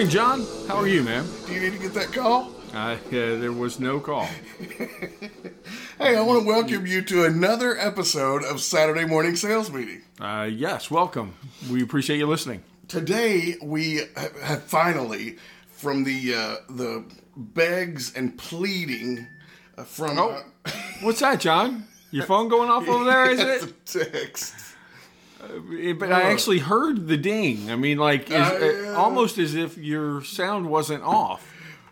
morning, Ray. Good morning, John. How are you, man? Do you need to get that call? Uh, yeah, there was no call. Hey, I want to welcome you to another episode of Saturday Morning Sales Meeting. Uh, yes, welcome. We appreciate you listening. Today, we have finally, from the uh, the begs and pleading uh, from Oh. What's that, John? Your phone going off over there, is uh, it? text. Eh, But I actually heard the ding. I mean, like, as, Uh, yeah. almost as if your sound wasn't off.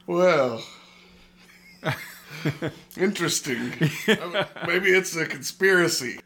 Well, interesting. Uh, Maybe it's a conspiracy.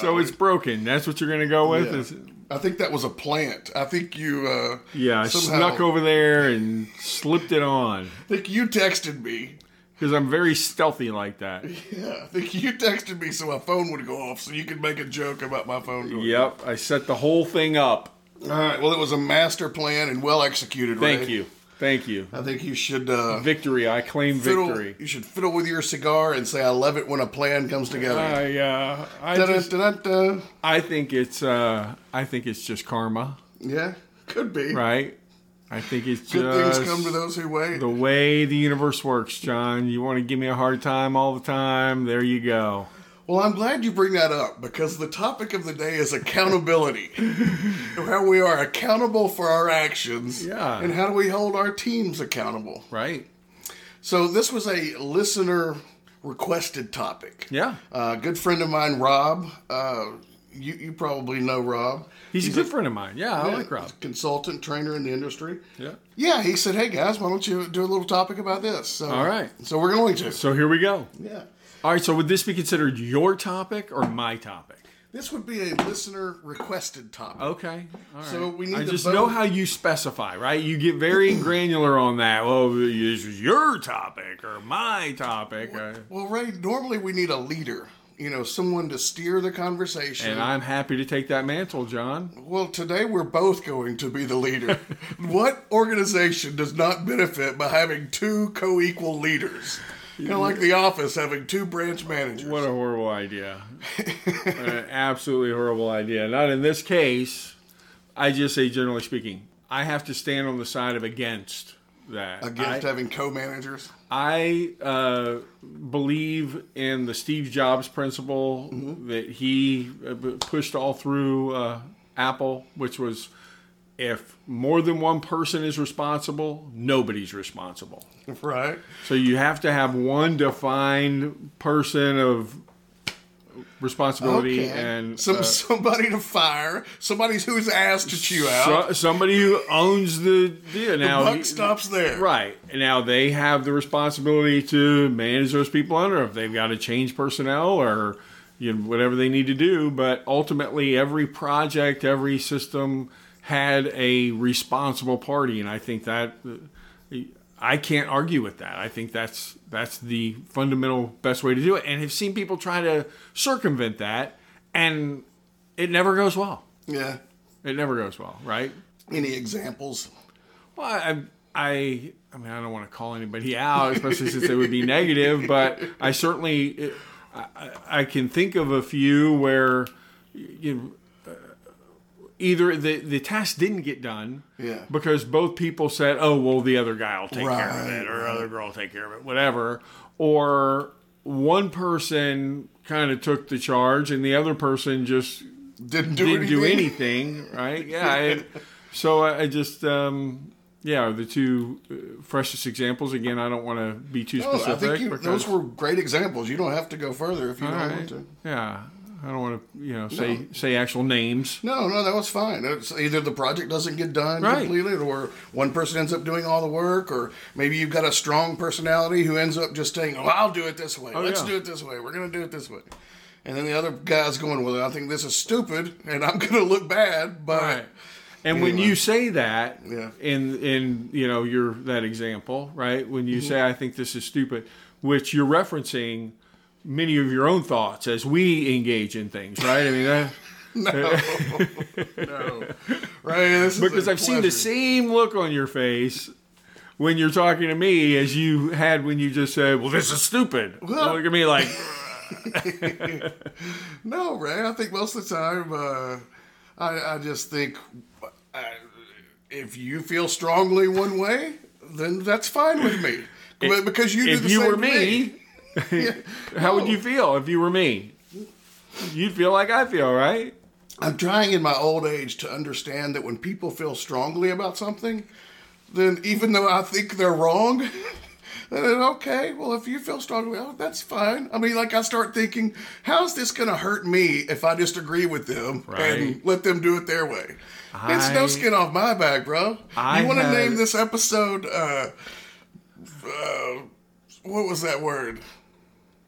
So it's broken. That's what you're going to go with? Yeah. I think that was a plant. I think you. Uh, yeah, I somehow- snuck over there and slipped it on I think you texted me. Because I'm very stealthy like that. Yeah, I think you texted me so my phone would go off, so you could make a joke about my phone going. Yep, I set the whole thing up. All right. Well, it was a master plan and well executed. Thank you. Thank you. I think you should uh, Victory. I claim fiddle. victory. You should fiddle with your cigar and say, "I love it when a plan comes together." I uh, I, just. I think it's uh, I think it's just karma, Yeah, could be. right? I think it's Good just things come to those who wait. the way the universe works, John. You want to give me a hard time all the time? There you go. Well, I'm glad you bring that up because the topic of the day is accountability. how we are accountable for our actions. Yeah. And how do we hold our teams accountable? Right? So, this was a listener requested topic. Yeah. Uh, a good friend of mine, Rob, uh, you, you probably know Rob. He's, a good friend of mine. Yeah, I like Rob. Consultant, trainer in the industry. Yeah. Yeah, he said, hey guys, why don't you do a little topic about this? So, All right. So, we're going to. So here we go. Yeah. All right. So would this be considered your topic or my topic? This would be a listener requested topic. Okay. All right. So we need I to just vote- know how you specify, right? You get very granular on that. Well, this is your topic or my topic, uh, Well, Ray, normally we need a leader, you know, someone to steer the conversation. and I'm happy to take that mantle, John. well, today we're both going to be the leader. what organization does not benefit by having two co equal leaders? Kind of like the office having two branch managers. What a horrible idea! An absolutely horrible idea. Not in this case. I just say, generally speaking, I have to stand on the side of against that. Against I- having co managers. I uh, believe in the Steve Jobs principle that he uh, pushed all through uh, Apple, which was if more than one person is responsible, nobody's responsible. Right. So you have to have one defined person of responsibility Okay. and Some, uh, somebody to fire, somebody who's asked to chew out. so, somebody who owns the deal. Now, Buck he- stops there. Right. And now they have the responsibility to manage those people under if they've got to change personnel or you know, whatever they need to do. But ultimately, every project, every system had a responsible party. And I think that I can't argue with that. I think that's that's the fundamental best way to do it. And have seen people try to circumvent that, and it never goes well. Yeah. It never goes well, right? Any examples? Well, I, I, I mean, I don't want to call anybody out, especially since it would be negative. But I certainly, I, I- I can think of a few where, you know, either the the task didn't get done, Yeah. because both people said, "Oh, well, the other guy will take care of it, or other girl will take care of it, whatever," or one person kind of took the charge and the other person just Didn't do didn't anything. do anything, right? Yeah. I, so I, I just, um, yeah, the two uh, freshest examples. Again, I don't want to be too Oh, specific. You, those were great examples. You don't have to go further if you don't right. want to. Yeah, I don't want to, you know, say say actual names. No, no, that was fine. It's either the project doesn't get done Right. completely, or one person ends up doing all the work, or maybe you've got a strong personality who ends up just saying, "Oh, I'll do it this way. Let's yeah. do it this way. We're gonna do it this way." And then the other guy's going, "Well, I think this is stupid, and I'm gonna look bad." But Right. And when you say that, Yeah. in in you know your that example, right? When Mm-hmm. you say I think this is stupid, which you're referencing many of your own thoughts as we engage in things, right? I mean, that, no, right? This is because I've seen the same look on your face when you're talking to me as you had when you just said, "Well, this is stupid." Well- look at me like, No, Ray. I think most of the time, uh, I, I just think, I, if you feel strongly one way, then that's fine with me. But because you do if the you same were to me, how would you feel if you were me? You'd feel like I feel, right? I'm trying in my old age to understand that when people feel strongly about something, then even though I think they're wrong, then okay, well, if you feel strongly, well, that's fine. I mean, like I start thinking, how's this going to hurt me if I just agree with them Right. and let them do it their way? it's no skin off my back, bro. I you want to name this episode? Uh, uh, what was that word?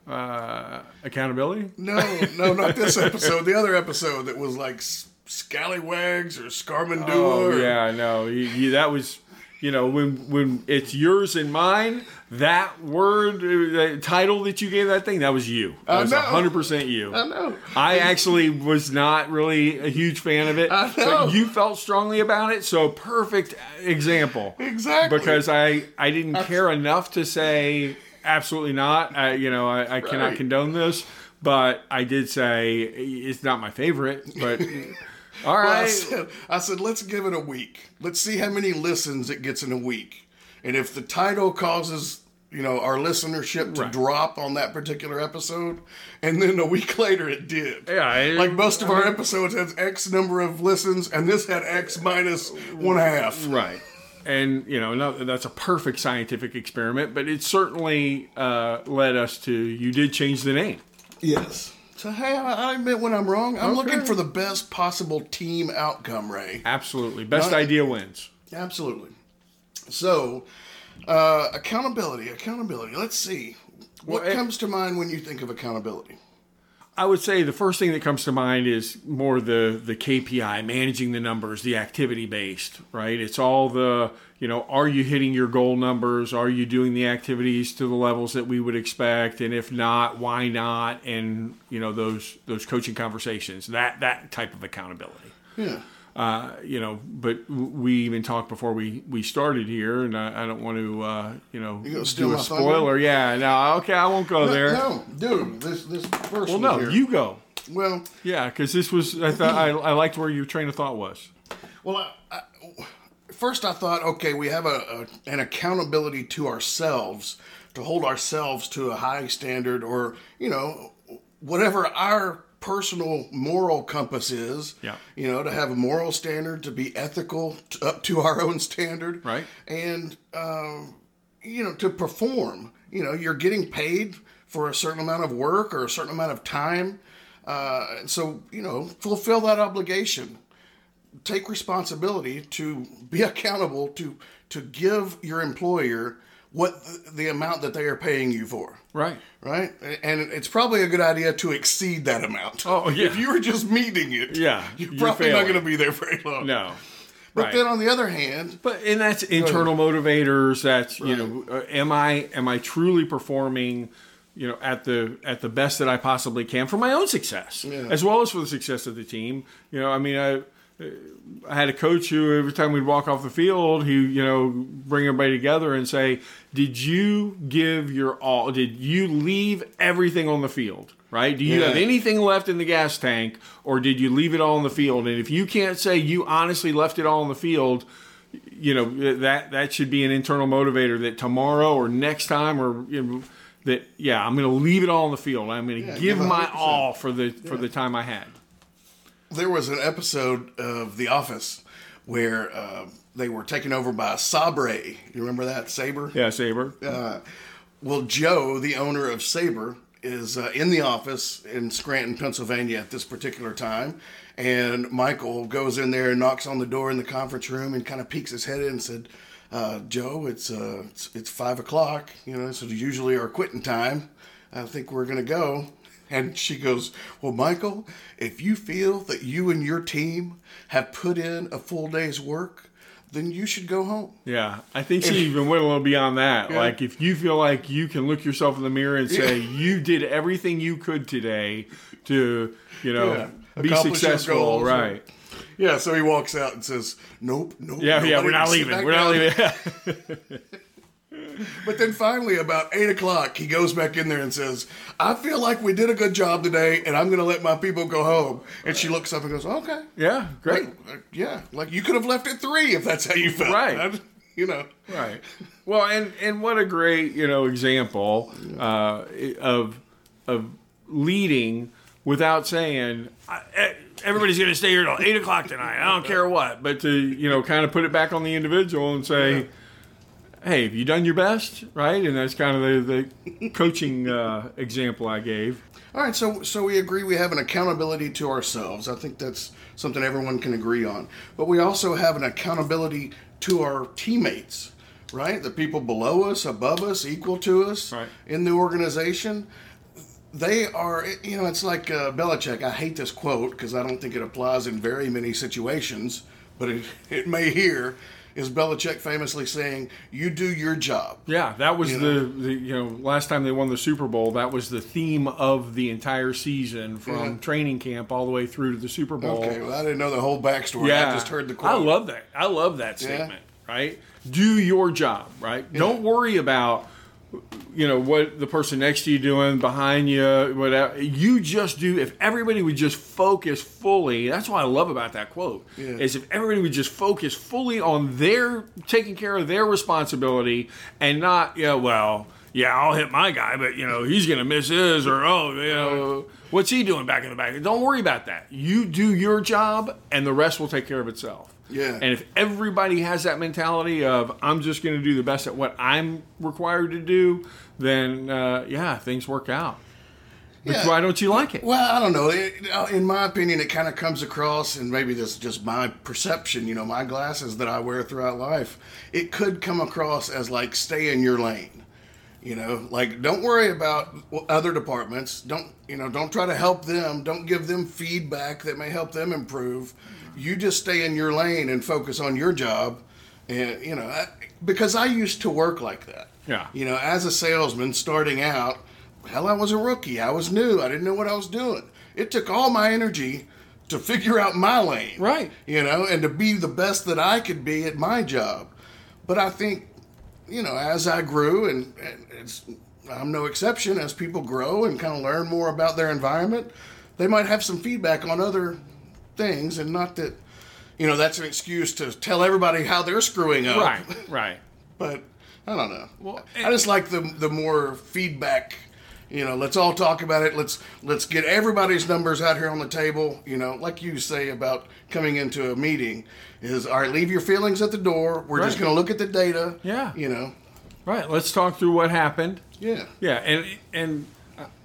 Uh, accountability. No, no, not this episode. The other episode that was like Scallywags or Scarmandua. Oh or, yeah, no, you, you, that was, you know, when when it's yours and mine. That word, uh, that title that you gave that thing, that was you. That I was know. hundred percent you. I know. I actually was not really a huge fan of it, I know. but you felt strongly about it. So perfect example. Exactly. Because I I didn't care enough to say absolutely not. I, you know, I, I cannot condone this, but I did say it's not my favorite. But all right, Well, I, said, I said, let's give it a week. Let's see how many listens it gets in a week. And if the title causes, you know, our listenership to Right. drop on that particular episode, and then a week later it did. Yeah, I- like most of our episodes has X number of listens, and this had X minus one half. Right. And, you know, no, that's a perfect scientific experiment, but it certainly uh, led us to you did change the name. Yes. So hey, I I admit when I'm wrong. I'm looking for the best possible team outcome, Ray. Absolutely. Best Not- idea wins. Absolutely. So, uh, accountability, accountability. Let's see. What Well, it- comes to mind when you think of accountability? I would say the first thing that comes to mind is more the the KPI, managing the numbers, the activity based, right? It's all the, you know, are you hitting your goal numbers? Are you doing the activities to the levels that we would expect? And if not, why not? And, you know, those those coaching conversations, that that type of accountability. Yeah. Uh, you know, but we even talked before we, we started here, and I, I don't want to, uh, you know, do a spoiler. Yeah, no, okay, I won't go there. No, dude. This this first well, no, here. you go. Well, Yeah, because this was, I thought, I, I liked where your train of thought was. well. I, I, first, I thought, okay, we have a, a an accountability to ourselves to hold ourselves to a high standard, or you know, whatever our personal moral compass is. Yeah. You know, to have a moral standard, to be ethical t up to our own standard. Right. And um, you know, to perform. You know, you're getting paid for a certain amount of work or a certain amount of time. Uh, so, you know, fulfill that obligation. Take responsibility to be accountable to to give your employer what the, the amount that they are paying you for. Right. Right? And it's probably a good idea to exceed that amount. Oh, yeah. If you were just meeting it, Yeah, you're you're probably not going to be there very long. No. But right. then on the other hand, But and that's internal motivators. That's you know, uh, am I am I truly performing, you know, at the at the best that I possibly can for my own success, Yeah. as well as for the success of the team. You know, I mean, I Uh, I had a coach who every time we'd walk off the field, he you know bring everybody together and say, "Did you give your all? Did you leave everything on the field?" Right? Do you Yeah. have anything left in the gas tank, or did you leave it all on the field? And if you can't say you honestly left it all on the field, you know that that should be an internal motivator that tomorrow or next time or you know, that yeah I'm going to leave it all on the field. I'm going to Yeah, give give my all for the for the time I had. There was an episode of The Office where uh, they were taken over by Sabre. You remember that Sabre? Yeah, Sabre. Uh, well, Jo, the owner of Sabre, is uh, in the office in Scranton, Pennsylvania at this particular time. And Michael goes in there and knocks on the door in the conference room and kind of peeks his head in and said, uh, Jo, it's, uh, it's it's five o'clock. You know, this is usually our quitting time. I think we're gonna go. And she goes, Well, Michael, if you feel that you and your team have put in a full day's work, then you should go home. Yeah, I think she even went a little beyond that. Like, if you feel like you can look yourself in the mirror and say you did everything you could today to, you know, Yeah. be successful, right? Yeah, so he walks out and says, "Nope, nope." Yeah, yeah, we're not leaving. We're not leaving. But then finally, about eight o'clock, he goes back in there and says, "I feel like we did a good job today, and I'm going to let my people go home." And she looks up and goes, "Okay, Yeah, great. Like, yeah, like you could have left at three if that's how you felt, Right. You know, Right. Well, and and what a great you know example uh, of of leading without saying "I- eh, everybody's going to stay here till eight o'clock tonight. I don't care what, but to you know kind of put it back on the individual and say. Hey, have you done your best? Right, and that's kind of the, the coaching uh, example I gave. All right, so so we agree we have an accountability to ourselves. I think that's something everyone can agree on. But we also have an accountability to our teammates, right? The people below us, above us, equal to us Right. in the organization. They are, you know, it's like uh, Belichick. I hate this quote because I don't think it applies in very many situations, but it, it may here. Is Belichick famously saying, "You do your job." Yeah, that was You the, know? the you know last time they won the Super Bowl. That was the theme of the entire season from Yeah. training camp all the way through to the Super Bowl. Okay, well, I didn't know the whole backstory. Yeah, I just heard the quote. I love that. I love that Yeah. statement. Right? Do your job. Right? Don't worry about you know what the person next to you doing behind you whatever. You just do if everybody would just focus fully that's what i love about that quote Yeah. is if everybody would just focus fully on their taking care of their responsibility and not yeah well yeah i'll hit my guy but you know he's gonna miss his or oh you know what's he doing back in the back? Don't worry about that. You do your job and the rest will take care of itself Yeah. and if everybody has that mentality of I'm just going to do the best at what I'm required to do, then uh, yeah, things work out. But Yeah. why don't you like it? Well, I don't know. It, uh, in my opinion, it kind of comes across, and maybe this is just my perception, you know, my glasses that I wear throughout life, it could come across as like stay in your lane. You know, like don't worry about other departments. Don't, you know, don't try to help them. Don't give them feedback that may help them improve. You just stay in your lane and focus on your job. And, you know, I, because I used to work like that. Yeah. You know, as a salesman starting out, hell, I was a rookie. I was new. I didn't know what I was doing. It took all my energy to figure out my lane. Right. You know, and to be the best that I could be at my job. But I think, you know, as I grew, and, and it's, I'm no exception, as people grow and kind of learn more about their environment, they might have some feedback on other things, and not that, you know, that's an excuse to tell everybody how they're screwing up. Right, right. But I don't know. Well, I just like the the more feedback. You know, let's all talk about it. Let's let's get everybody's numbers out here on the table. You know, like you say about coming into a meeting, is all right. Leave your feelings at the door. We're just going to look at the data. Yeah. You know. Right. Let's talk through what happened. Yeah. Yeah, and and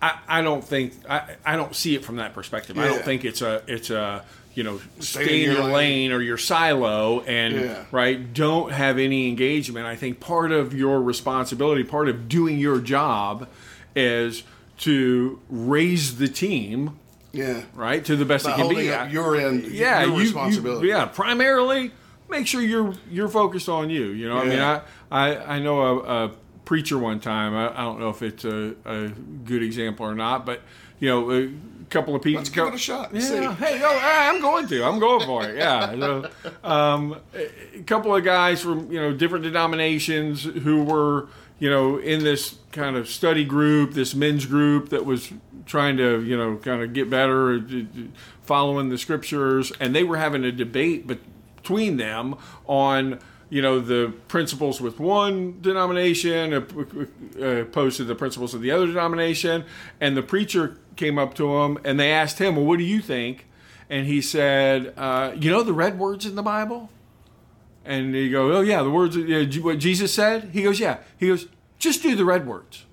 I, I don't think I, I don't see it from that perspective. I don't think it's a it's a you know Stay stay, in your your lane. lane or your silo and Yeah. right don't have any engagement. I think part of your responsibility, part of doing your job, is to raise the team Yeah. right to the best By it can be. up your end, yeah, your you- you- responsibility. yeah, primarily make sure you're you're focused on you. You know, I mean, I I, I know a, a preacher one time. I, I don't know if it's a, a good example or not, but you know, a couple of people. Let's give it a shot Yeah, see. hey, no, I'm going to. I'm going for it. Yeah. So, um, a couple of guys from you know different denominations who were you know in this kind of study group, this men's group that was trying to you know kind of get better, following the scriptures, and they were having a debate between them on you know the principles with one denomination uh, opposed to the principles of the other denomination and the preacher came up to him and they asked him well what do you think? And he said uh, you know the red words in the bible? And he go oh yeah the words yeah, what jesus said? He goes yeah. He goes just do the red words.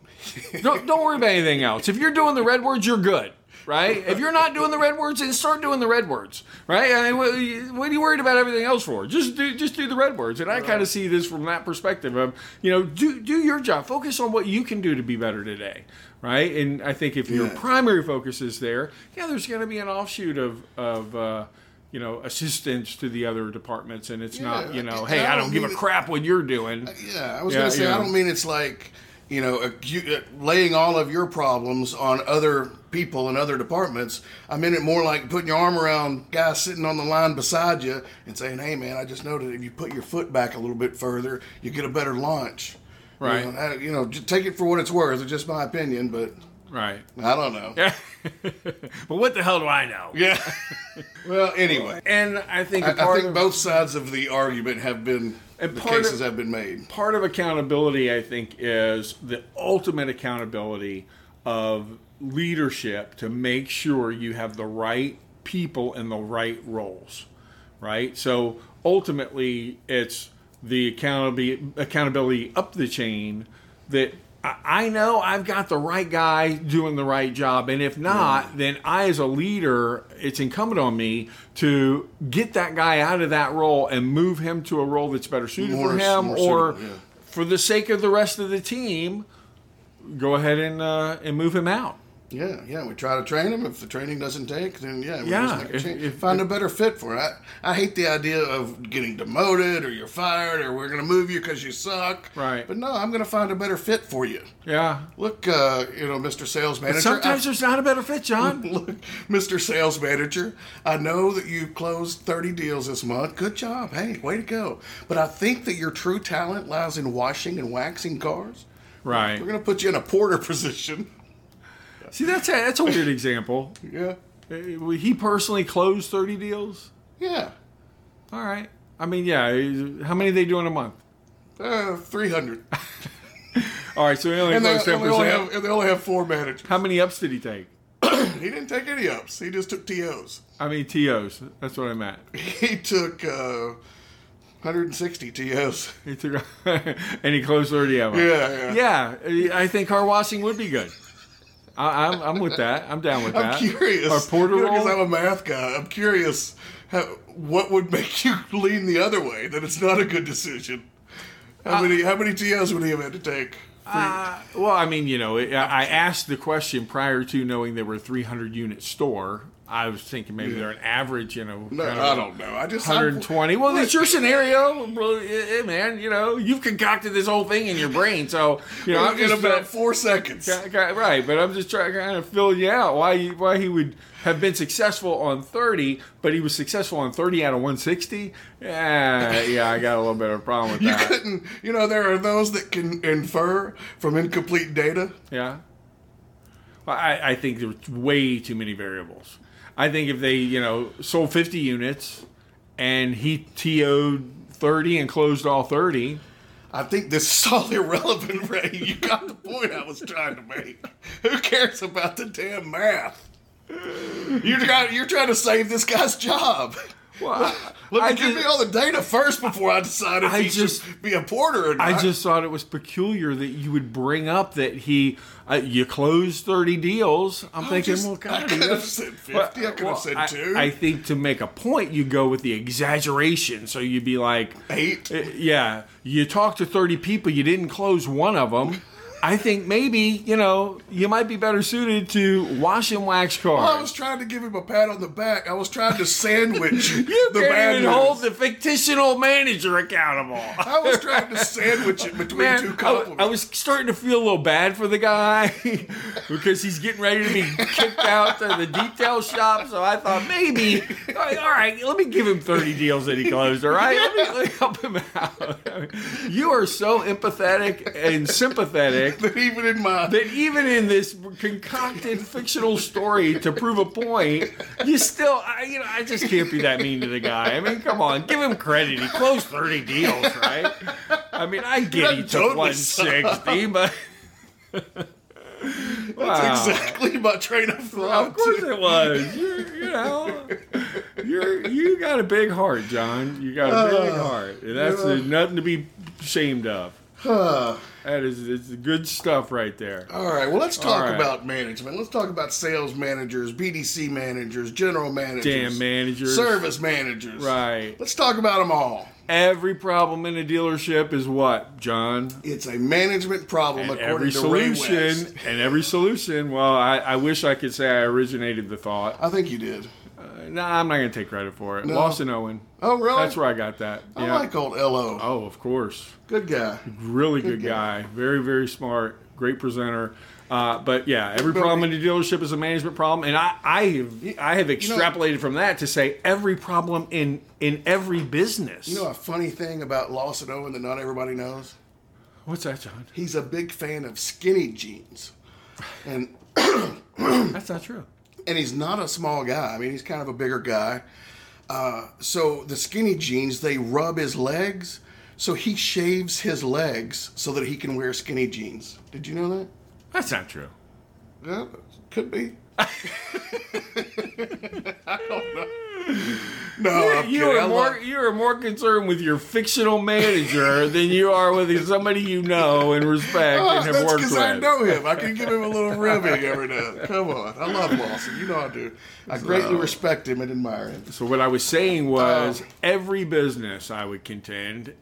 Don't, don't worry about anything else. If you're doing the red words you're good right? If you're not doing the red words then start doing the red words right? I mean, what, what are you worried about everything else for? Just do just do the red words. And i kind of see this from that perspective of you know do do your job. Focus on what you can do to be better today right? And i think if your primary focus is there yeah there's going to be an offshoot of of uh, you know assistance to the other departments. And it's not you know and hey I i don't don't give a it- crap what you're doing. Yeah, I was Yeah, going to say, yeah. I don't mean it's like, you know, uh, laying all of your problems on other people in other departments. I mean it more like putting your arm around guys sitting on the line beside you and saying, hey, man, I just noticed if you put your foot back a little bit further, you get a better launch. Right. You know, I- you know, just take it for what it's worth. It's just my opinion, but Right. I don't know. Yeah. but what the hell do I know? Yeah. well, anyway, And I think I, I think of, both sides of the argument have been And the part of- cases have been made. part of accountability, I think, is the ultimate accountability of leadership to make sure you have the right people in the right roles, right? So ultimately, it's the accountability accountability up the chain that I- know I've got the right guy doing the right job, and if not, then I, as a leader, it's incumbent on me to get that guy out of that role and move him to a role that's better suited More- for him, or suitable, yeah. for the sake of the rest of the team, go ahead and uh, and move him out. Yeah, yeah. We try to train him. If the training doesn't take, then yeah, we Yeah, just make a change. if- find a better fit for it. I, I hate the idea of getting demoted or you're fired or we're going to move you because you suck. Right. But no, I'm going to find a better fit for you. Yeah. Look, uh, you know, Mr. Sales Manager. Sometimes I- there's not a better fit, John. Look, Mr. Sales Manager, I know that you closed 30 deals this month. Good job. Hey, way to go. But I think that your true talent lies in washing and waxing cars. Right. We're going to put you in a porter position. See, that's a, that's a weird example. Yeah. Uh, He personally closed 30 deals. Yeah. All right. I mean, yeah. How many they do in a month? Uh, 300. All right. So he only And they, and they only have, and they only have four managers. How many ups did he take? He didn't take any ups. He just took TOs. I mean, TOs. That's what I meant. He took uh, 160 TOs. He took, and he closed 30 of them. Yeah, yeah. Yeah, I think car washing would be good. I, I'm, I'm with that. I'm down with that. I'm curious. Or porter Because roll? I'm a math guy. I'm curious how, what would make you lean the other way that it's not a good decision. How many how many TOs would he have had to take? Uh, well, I mean, you know, I I asked the question prior to knowing they were a 300 unit store. I was thinking maybe they're an average, you know. No, I don't know. I just 120. Well, it's your scenario, bro. Eh, man. You know, you've concocted this whole thing in your brain, so you know, I'm in just about four seconds. right. But I'm just trying to kind of fill you out why you, why he would have been successful on 30, but he was successful on 30 out of 160. Yeah, yeah, I got a little bit of a problem with You that. couldn't. You know, there are those that can infer from incomplete data. Yeah. Well, I, I think there's way too many variables. I think if they, you know, sold 50 units and he TO'd 30 and closed all 30, I think this is all irrelevant, Ray. You got the point I was trying to make. Who cares about the damn math? You're trying, you're trying to save this guy's job. Well, I, Let me I give just- me all the data first before I decide if I he just- should be a porter or not. I just thought it was peculiar that you would bring up that he, uh, you closed 30 deals. I'm I thinking, just- well, God, I could have said 50. Well, I could well, have said two. I think to make a point, you go with the exaggeration. So you'd be like, Eight. Uh, Yeah, you talked to 30 people, you didn't close one of them. I think maybe, you know, you might be better suited to wash and wax cars. I was trying to give him a pat on the back. I was trying to sandwich you the can't bad even hold the fictional manager accountable. I was trying to sandwich it between Man, two I, compliments. I was starting to feel a little bad for the guy because he's getting ready to be kicked out to the detail shop. So I thought maybe, all right, let me give him 30 deals that he closed, all right? Let me, let me help him out. You are so empathetic and sympathetic that even in my that even in this concocted fictional story to prove a point, you still, I, you know, I just can't be that mean to the guy. I mean, come on, give him credit. He closed 30 deals, right? I mean, I get he took totally 160, but. That's Wow. exactly my train of thought. Of course it was. You're, you know, you're you got a big heart, John. You got a big Uh, heart, and that's nothing to be ashamed of. That is it's good stuff right there. All right, well, let's talk right. about management. Let's talk about sales managers, BDC managers, general managers, Damn managers. service managers. Right. Let's talk about them all. Every problem in a dealership is what, John? It's a management problem, And according every to Ray solution, West. and every solution. Well, I, I wish I could say I originated the thought. I think you did. No, I'm not going to take credit for it. No. Lawson Owen. Oh, really? That's where I got that. I Yeah. like old LO. Oh, of course. Good guy. Really good, Good guy. Very, very smart. Great presenter. Uh, but yeah, every problem in a dealership is a management problem, and I, I have, I have extrapolated from that to say every problem in in every business. You know a funny thing about Lawson Owen that not everybody knows? What's that, John? He's a big fan of skinny jeans, and That's not true. And he's not a small guy. I mean, he's kind of a bigger guy. Uh, so the skinny jeans they rub his legs, so he shaves his legs so that he can wear skinny jeans. Did you know that? That's not true. Yeah, could be. I don't know. No, You. I are more love- you are more concerned with your fictional manager than you are with somebody you know and respect Oh, and have that's worked because with. I know him. I can give him a little ribbing every now. Come on, I love Lawson. You know I do. I greatly respect him and admire him. So what I was saying was Oh. every business, I would contend,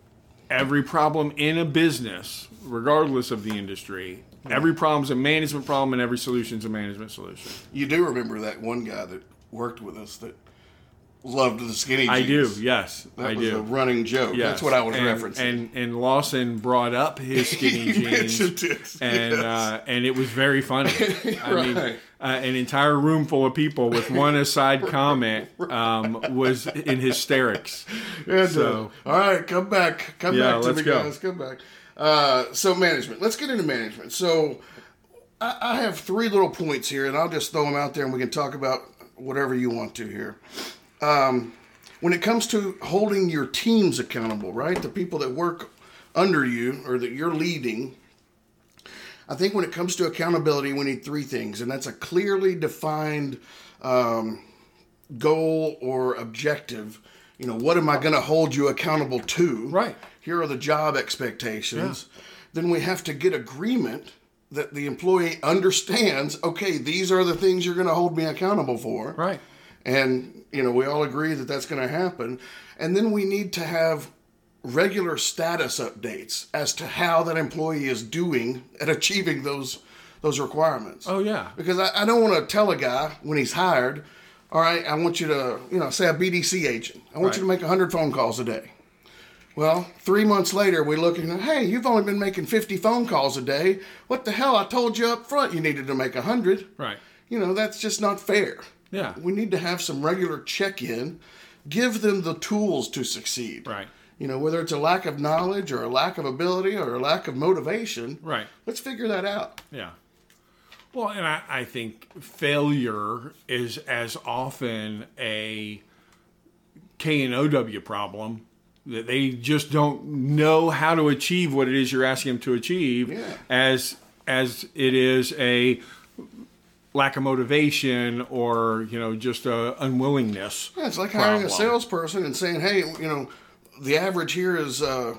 every problem in a business, regardless of the industry, hmm. every problem's a management problem and every solution's a management solution. You do remember that one guy that worked with us that loved the skinny jeans. I do, yes, That I was do. a running joke. Yes. That's what I was and, referencing. And and Lawson brought up his skinny jeans, and yes. uh, and it was very funny. I mean, uh, an entire room full of people with one aside comment um, was in hysterics. And, So- uh, all right, come back. Come Yeah, back to let's me, go. guys. Come back. Uh, so, management. Let's get into management. So, I, I have three little points here, and I'll just throw them out there and we can talk about whatever you want to here. Um, when it comes to holding your teams accountable, right? The people that work under you or that you're leading, I think when it comes to accountability, we need three things, and that's a clearly defined um, goal or objective. You know, what am I going to hold you accountable to? Right. Here are the job expectations. Then we have to get agreement that the employee understands. Okay, these are the things you're going to hold me accountable for. Right. And, you know, we all agree that that's going to happen. And then we need to have regular status updates as to how that employee is doing at achieving those those requirements. Oh yeah. Because I, I don't want to tell a guy when he's hired, all right, I want you to, you know, say a BDC agent. I want you to Right. make 100 phone calls a day. Well, three months later, we look and hey, you've only been making 50 phone calls a day. What the hell? I told you up front you needed to make 100. Right. You know, that's just not fair. Yeah. We need to have some regular check in, give them the tools to succeed. Right. You know, whether it's a lack of knowledge or a lack of ability or a lack of motivation. Right. Let's figure that out. Yeah. Well, and I, I think failure is as often a K and OW problem that they just don't know how to achieve what it is you're asking them to achieve Yeah. as as it is a lack of motivation or you know just a unwillingness. Yeah, it's like hiring a salesperson and saying, hey, you know, the average here is uh,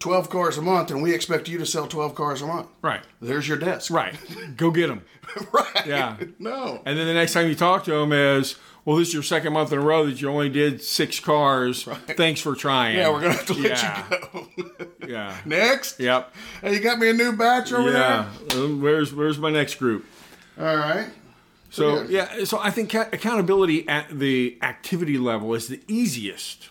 12 cars a month, and we expect you to sell 12 cars a month. Right. There's your desk. Right. Go get them. right. Yeah. No. And then the next time you talk to them is, well, this is your second month in a row that you only did six cars. Thanks for trying. Yeah, we're going to have to let Yeah. you go. Yeah. Next. Yep. Hey, you got me a new batch over Yeah. Um, where's Where's my next group? All right. So Yeah. yeah, so I think ca- accountability at the activity level is the easiest,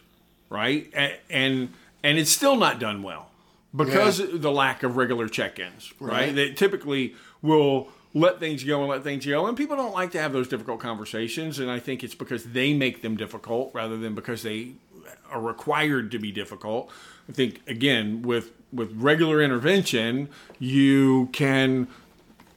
right? A- And and it's still not done well because of the lack of regular check-ins, right? Right. They typically will let things go and let things go, and people don't like to have those difficult conversations. And I think it's because they make them difficult rather than because they are required to be difficult. I think again with with regular intervention, you can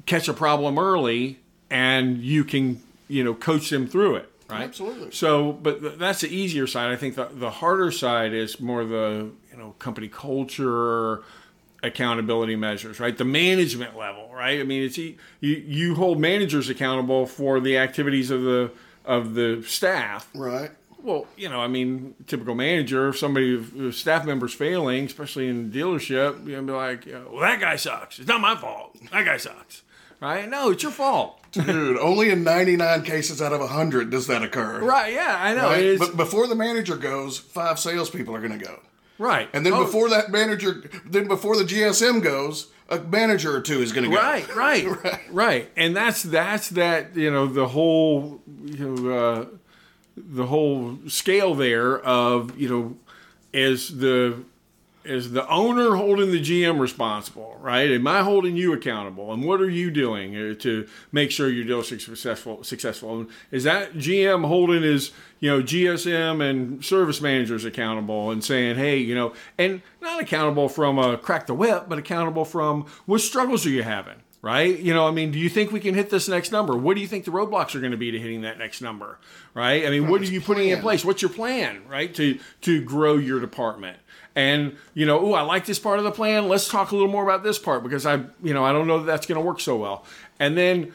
catch a problem early and you can you know coach them through it right Absolutely. so but th- that's the easier side i think the, the harder side is more the you know company culture accountability measures right the management level right i mean it's you you hold managers accountable for the activities of the of the staff Right. well, you know, I mean, typical manager, if somebody, if staff member's failing, especially in dealership, you know, be like, well, that guy sucks. It's not my fault. That guy sucks. Right? No, it's your fault. Dude, only in 99 cases out of 100 does that occur. Right? Yeah, I know. Right? But before the manager goes, five salespeople are going to go. right. And then Oh, before that manager, then before the GSM goes, a manager or two is going to go. Right, right, right, and that's that's that you know the whole you know uh, the whole scale there of you know as the is the owner holding the GM responsible, right? Am I holding you accountable? And what are you doing uh, to make sure your deal is successful? Successful? Is that GM holding his, you know, GSM and service managers accountable and saying, hey, you know, and not accountable from a crack the whip, but accountable from what struggles are you having? right? You know, I mean, do you think we can hit this next number? What do you think the roadblocks are going to be to hitting that next number, right? I mean, what are you putting in place? What's your plan, right, to to grow your department? And you know, oh, I like this part of the plan. Let's talk a little more about this part because I, you know, I don't know that that's going to work so well. And then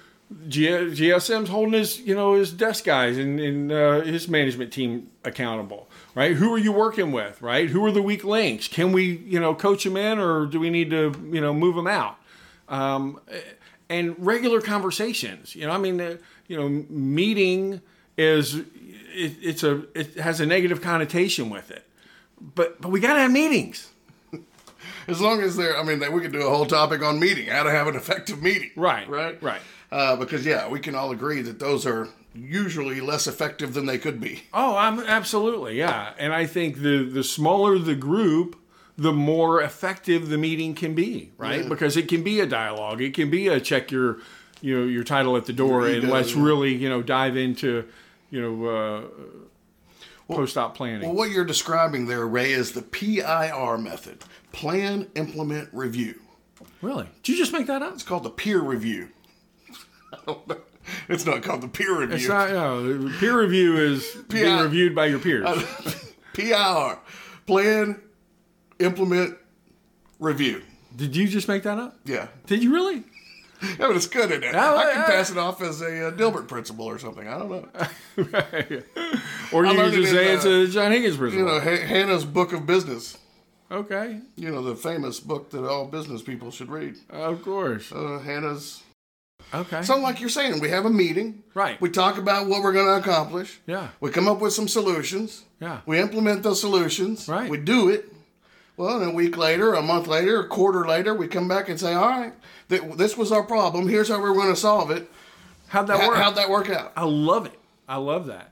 G- GSM's holding his, you know, his desk guys and, and uh, his management team accountable, right? Who are you working with, right? Who are the weak links? Can we, you know, coach them in, or do we need to, you know, move them out? Um, and regular conversations. You know, I mean, uh, you know, meeting is it, it's a it has a negative connotation with it, but but we got to have meetings. As long as they're, I mean, we could do a whole topic on meeting, how to have an effective meeting. Right. Right. Right. Uh, because yeah, we can all agree that those are usually less effective than they could be. Oh, I'm absolutely yeah, and I think the the smaller the group, the more effective the meeting can be, right? Yeah. Because it can be a dialogue, it can be a check your, you know, your title at the door, and let's really, you know, dive into, you know, uh, post-op planning. Well, what you're describing there, Ray, is the PIR method: plan, implement, review. really? Did you just make that up? It's called the peer review. I don't know. It's not called the peer review. It's not. No, peer review is being reviewed by your peers. Uh, PIR: plan, implement, review. Did you just make that up? Yeah, Did you really? yeah, but it's good in it. Yeah, I can yeah. pass it off as a uh, Dilbert principle or something. I don't know. Or you could just say it's uh, a John Higgins You principle. know, Ha- Hannah's Book of Business. okay, You know, the famous book that all business people should read. of course. Uh, Hannah's. Okay. So, like you're saying, we have a meeting. Right. We talk about what we're going to accomplish. Yeah. We come up with some solutions. Yeah. We implement those solutions. Right. We do it. Well, and a week later, a month later, a quarter later, we come back and say, all right, th- this was our problem. Here's how we're going to solve it. How'd that How, work? how'd that work out? I love it. I love that.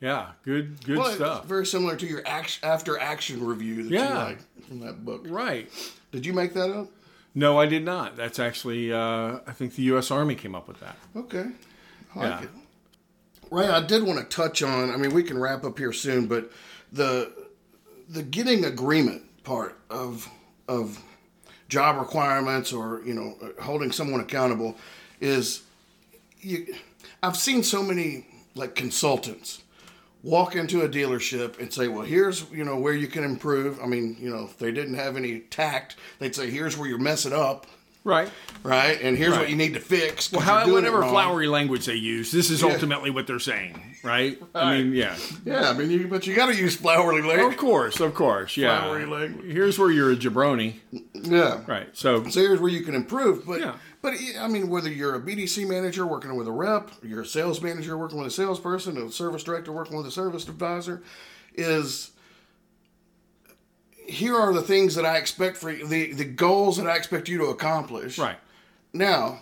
Yeah. Good. Good Well, stuff. it's very similar to your after action review that you Yeah. like from that book. right. Did you make that up? No, I did not. That's actually. Uh, I think the U.S. Army came up with that. Okay. I like Yeah. it. Ray, I did want to touch on. I mean, we can wrap up here soon, but the the getting agreement part of of job requirements or you know holding someone accountable is you. I've seen so many like consultants walk into a dealership and say, "Well, here's you know where you can improve." I mean, you know, if they didn't have any tact, they'd say, "Here's where you're messing up." Right. Right, and here's what you need to fix. 'cause How, you're doing it whatever flowery language they use, this is ultimately what they're saying, right? I mean, yeah. Yeah, I mean, you, but you got to use flowery language. Of course, of course, yeah. Flowery language. Here's where you're a jabroni, Yeah. right? So, So here's where you can improve. But Yeah. but I mean, whether you're a BDC manager working with a rep, you're a sales manager working with a salesperson, a service director working with a service advisor, is here are the things that I expect for you, the the goals that I expect you to accomplish. right, Now,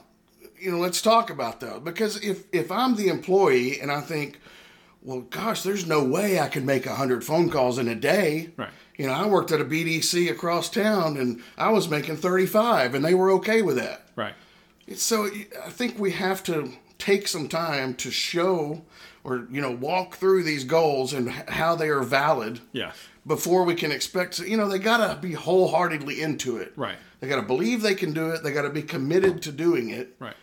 you know, let's talk about those because if if I'm the employee and I think, well, gosh, there's no way I can make hundred phone calls in a day. Right. You know, I worked at a BDC across town and I was making 35 and they were okay with that. right, So I think we have to take some time to show or, you know, walk through these goals and how they are valid yes, before we can expect, you know, they got to be wholeheartedly into it. right, They got to believe they can do it. They got to be committed to doing it. right,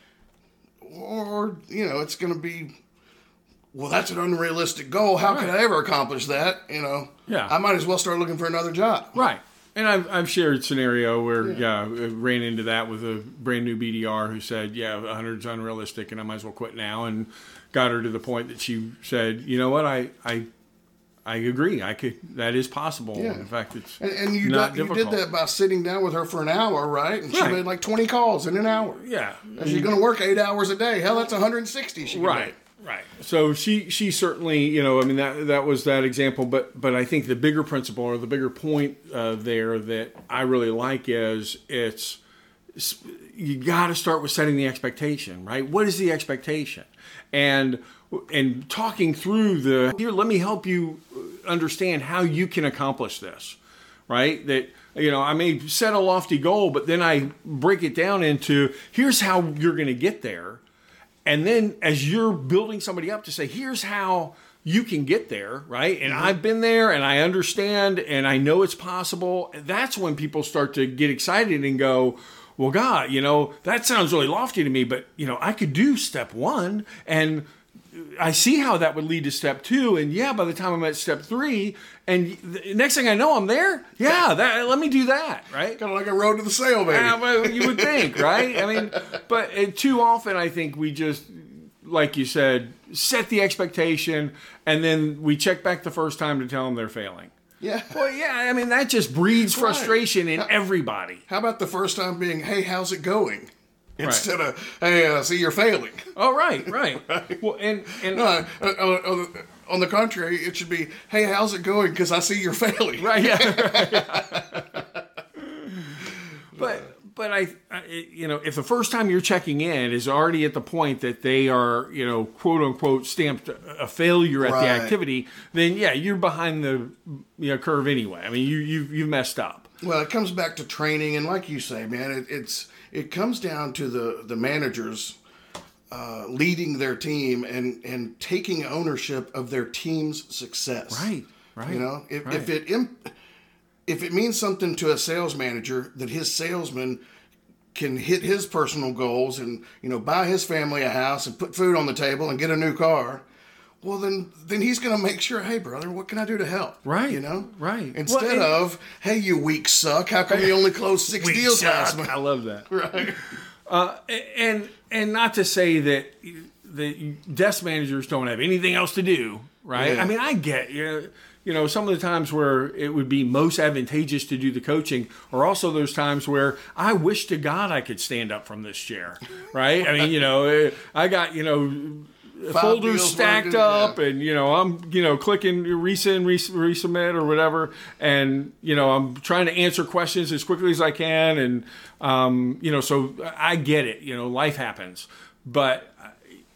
Or, you know, it's going to be, well, that's an unrealistic goal. How could I ever accomplish that? You know, Yeah. I might as well start looking for another job. right. And I've, I've shared scenario where yeah. I ran into that with a brand new BDR who said yeah 100's unrealistic and I might as well quit now and got her to the point that she said you know what I I I agree I could that is possible Yeah. in fact it's And, and you, Not did, you did that by sitting down with her for an hour, right? And she Right. made like 20 calls in an hour. yeah And she's going to work eight hours a day. Hell, that's 160 she right make. right so she she certainly you know i mean that that was that example but but i think the bigger principle or the bigger point uh, there that i really like is it's you got to start with setting the expectation right what is the expectation and and talking through the here let me help you understand how you can accomplish this right? That you know, I may set a lofty goal, but then I break it down into here's how you're going to get there. And then as you're building somebody up to say, here's how you can get there, right? And Mm-hmm. I've been there and I understand and I know it's possible. That's when people start to get excited and go, well, God, you know, that sounds really lofty to me, but, you know, I could do step one and I see how that would lead to step two. And yeah, by the time I'm at step three, and the next thing I know, I'm there. Yeah, that, let me do that, right? Kind of like a road to the sale, baby. Yeah, you would think, right? I mean, but uh, too often, I think we just, like you said, set the expectation, and then we check back the first time to tell them they're failing. Yeah. Well, yeah, I mean that just breeds Right. frustration in everybody. How about the first time being, hey, how's it going? Instead of, hey, uh, see, you're failing. Oh, right, right. right. Well, and and No, uh, uh, on the contrary, it should be, hey, how's it going? Because I see you're failing. right, yeah. but but I, I, you know, if the first time you're checking in is already at the point that they are, you know, quote unquote stamped a failure at Right. the activity, then yeah, you're behind the you know, curve anyway. I mean, you you you messed up. Well, it comes back to training, and like you say, man, it, it's it comes down to the the managers uh, leading their team and and taking ownership of their team's success. Right, right, You know, if, right. if it imp- if it means something to a sales manager that his salesman can hit his personal goals and you know buy his family a house and put food on the table and get a new car well then then he's going to make sure hey brother what can i do to help Right, you know right. instead Well, of hey you weak suck how come you only closed six deals suck. last month I love that. right Uh, and and not to say that the desk managers don't have anything else to do, right? Yeah. I mean, I get you know, you know some of the times where it would be most advantageous to do the coaching, or also those times where I wish to God I could stand up from this chair, right? I mean, you know, eh, I got you know. Folders stacked up, yeah. and you know I'm you know clicking resend, res- resubmit or whatever, and you know I'm trying to answer questions as quickly as I can, and um, you know so I get it. You know life happens, but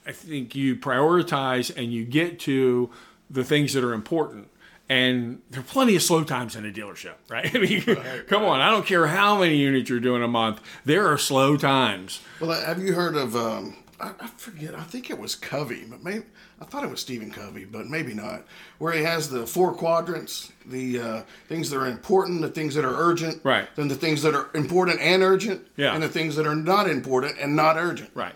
I think you prioritize and you get to the things that are important. And there are plenty of slow times in a dealership, right? I mean, come on, I don't care how many units you're doing a month. There are slow times. well have you heard of um I, I forget i think it was covey but maybe i thought it was stephen covey but maybe not where he has the four quadrants the uh, things that are important the things that are urgent Right. then the things that are important and urgent Yeah. and the things that are not important and not urgent Right.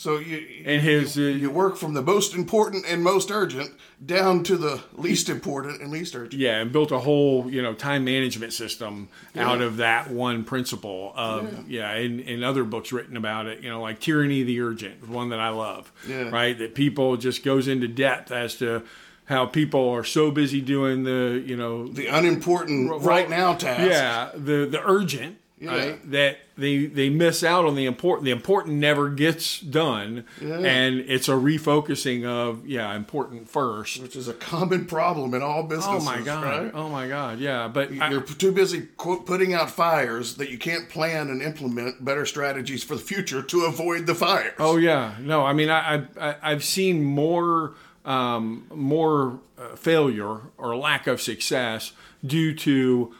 So you And his, uh, you work from the most important and most urgent down to the least important and least urgent. Yeah, and built a whole you know time management system out of that one principle of yeah, and, and other books written about it. You know, like Tyranny of the Urgent, one that I love. Yeah. Right, that people just goes into depth as to how people are so busy doing the you know The unimportant right now task. yeah the the urgent right that they they miss out on the important the important never gets done and it's a refocusing of yeah important first Which is a common problem in all businesses. oh my god right? oh my god yeah but You're too busy quote, putting out fires that you can't plan and implement better strategies for the future to avoid the fires. Oh yeah, no. I mean, I, I I- I've seen more um, more uh, failure or lack of success due to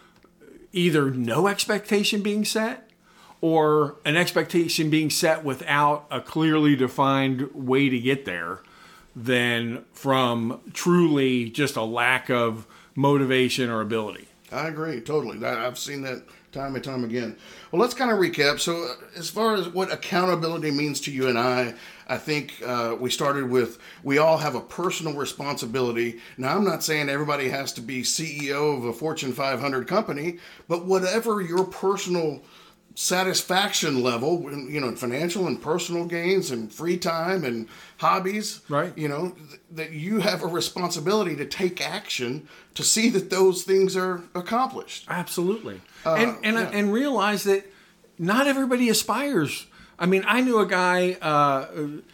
either no expectation being set or an expectation being set without a clearly defined way to get there than from truly just a lack of motivation or ability. I agree totally. That I've seen that time and time again. Well, let's kind of recap. So, as far as what accountability means to you and I, I think uh, we started with we all have a personal responsibility. Now, I'm not saying everybody has to be CEO of a Fortune 500 company, but whatever your personal satisfaction level, you know, financial and personal gains and free time and hobbies, Right. You know, th- that you have a responsibility to take action to see that those things are accomplished. Absolutely, and and yeah. and realize that not everybody aspires. I mean, I knew a guy, uh,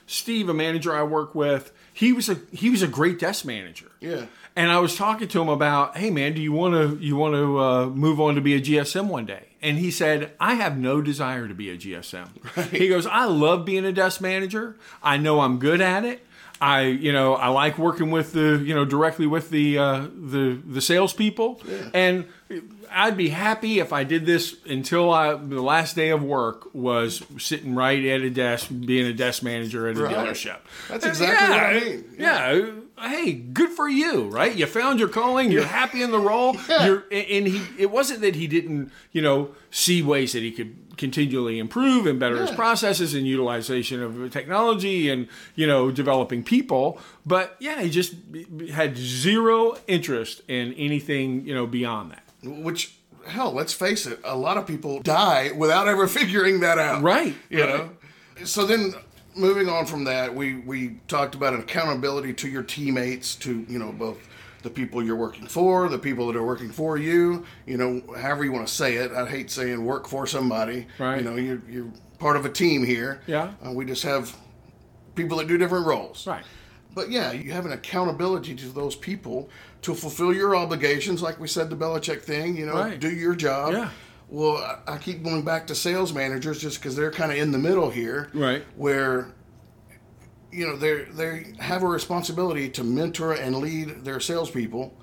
Steve, a manager I work with. He was a he was a great desk manager. Yeah. And I was talking to him about, hey man, do you want to you want to uh, move on to be a GSM one day? And he said, I have no desire to be a GSM. He goes, I love being a desk manager. I know I'm good at it. I, you know, I like working with the, you know, directly with the uh, the the salespeople, and I'd be happy if I did this until I the last day of work was sitting right at a desk, being a desk manager at a Right. dealership. That's exactly what I yeah, mean. Yeah. Hey, good for you, right? You found your calling. You're happy in the role. You're, and he. It wasn't that he didn't, you know, see ways that he could continually improve and better his processes and utilization of technology and you know developing people. But yeah, he just had zero interest in anything you know beyond that. Which, hell, let's face it, a lot of people die without ever figuring that out. Right. You know? So then, moving on from that, we, we talked about an accountability to your teammates, to, you know, both the people you're working for, the people that are working for you, you know, however you want to say it. I hate saying work for somebody. Right. You know, you're, you're part of a team here. Yeah. Uh, we just have people that do different roles. Right. But yeah, you have an accountability to those people to fulfill your obligations, like we said the Belichick thing. You know, Right. do your job. Yeah. Well, I- keep going back to sales managers just because they're kind of in the middle here, Right. Where you know they they have a responsibility to mentor and lead their salespeople,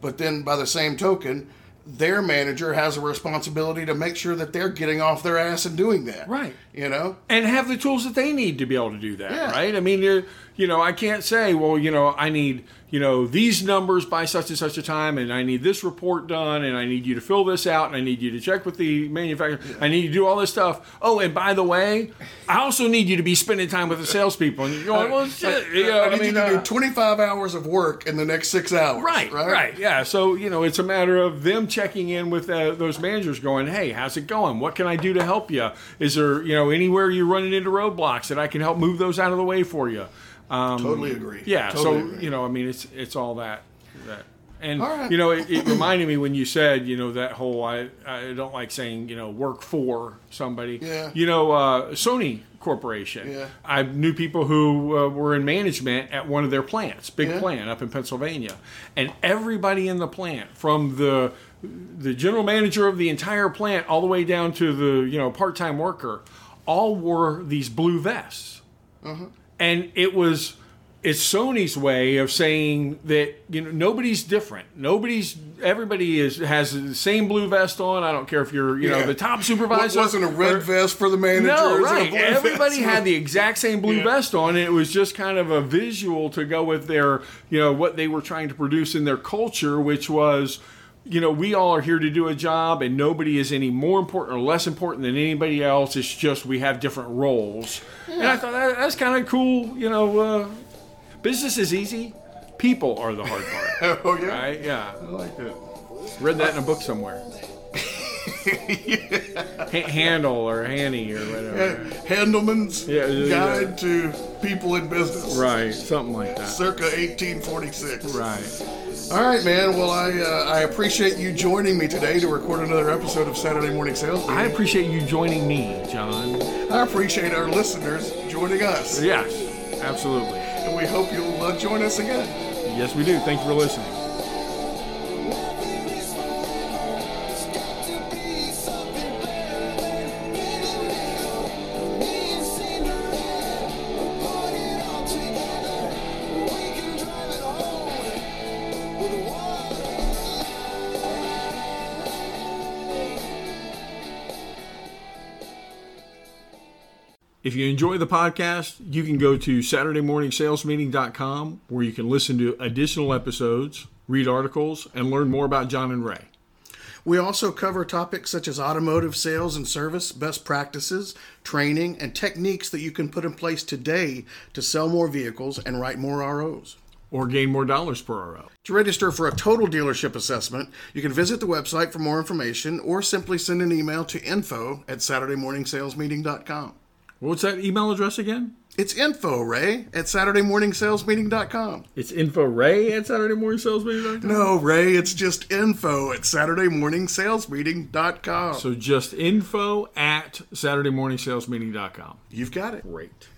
but then by the same token, their manager has a responsibility to make sure that they're getting off their ass and doing that. Right. You know. and have the tools that they need to be able to do that, Yeah. right? I mean, you know, I can't say, well, you know, I need you know these numbers by such and such a time, and I need this report done, and I need you to fill this out, and I need you to check with the manufacturer, I need you to do all this stuff. Oh, and by the way, I also need you to be spending time with the salespeople. And you're going, well, shit, you know, I I need mean, you to do uh, 25 hours of work in the next six hours. Right, right, yeah. So you know, it's a matter of them checking in with uh, those managers, going, "Hey, how's it going? What can I do to help you? Is there, you know, anywhere you're running into roadblocks that I can help move those out of the way for you?" Um, Totally agree. yeah. Totally so agree. you know, I mean, it's it's all that. that. And right. you know, it, it reminded me when you said, you know, that whole I I don't like saying, you know, work for somebody. Yeah. You know, uh, Sony Corporation. Yeah. I knew people who uh, were in management at one of their plants, big Yeah. plant up in Pennsylvania, and everybody in the plant, from the the general manager of the entire plant all the way down to the you know part time worker, all wore these blue vests, and it was. It's Sony's way of saying that you know nobody's different. Nobody's everybody is has the same blue vest on. I don't care if you're you know the top supervisor. It wasn't a red or- vest for the manager. no, it was a right. Everybody vest. had the exact same blue Yeah. vest on, and it was just kind of a visual to go with their, you know, what they were trying to produce in their culture, which was, you know, we all are here to do a job, and nobody is any more important or less important than anybody else. It's just we have different roles, and I thought that, that's kind of cool. You know, uh, business is easy. People are the hard part, Oh yeah. right? Yeah, I like that. read that in a book somewhere. Ha- handle or Hanny or whatever. Handelman's Yeah, yeah, Guide to People in Business. Right, something like that. Circa 1846. Right. All right, man. Well, I uh, I appreciate you joining me today to record another episode of Saturday Morning Sales. I appreciate you joining me, John. I appreciate our listeners joining us, Yes, absolutely. and we hope you'll uh, join us again. Yes, we do. Thank you for listening. You enjoy the podcast, you can go to SaturdayMorningSalesMeeting.com where you can listen to additional episodes, read articles, and learn more about John and Ray. We also cover topics such as automotive sales and service, best practices, training, and techniques that you can put in place today to sell more vehicles and write more ROs. Or gain more dollars per RO. To register for a total dealership assessment, you can visit the website for more information or simply send an email to info at SaturdayMorningSalesMeeting.com. What's that email address again? It's info, Ray, at SaturdayMorningSalesMeeting.com. It's info ray at SaturdayMorningSalesMeeting.com. No, Ray, it's just info at SaturdayMorningSalesMeeting.com. So just info at SaturdayMorningSalesMeeting.com. You've got it. Great.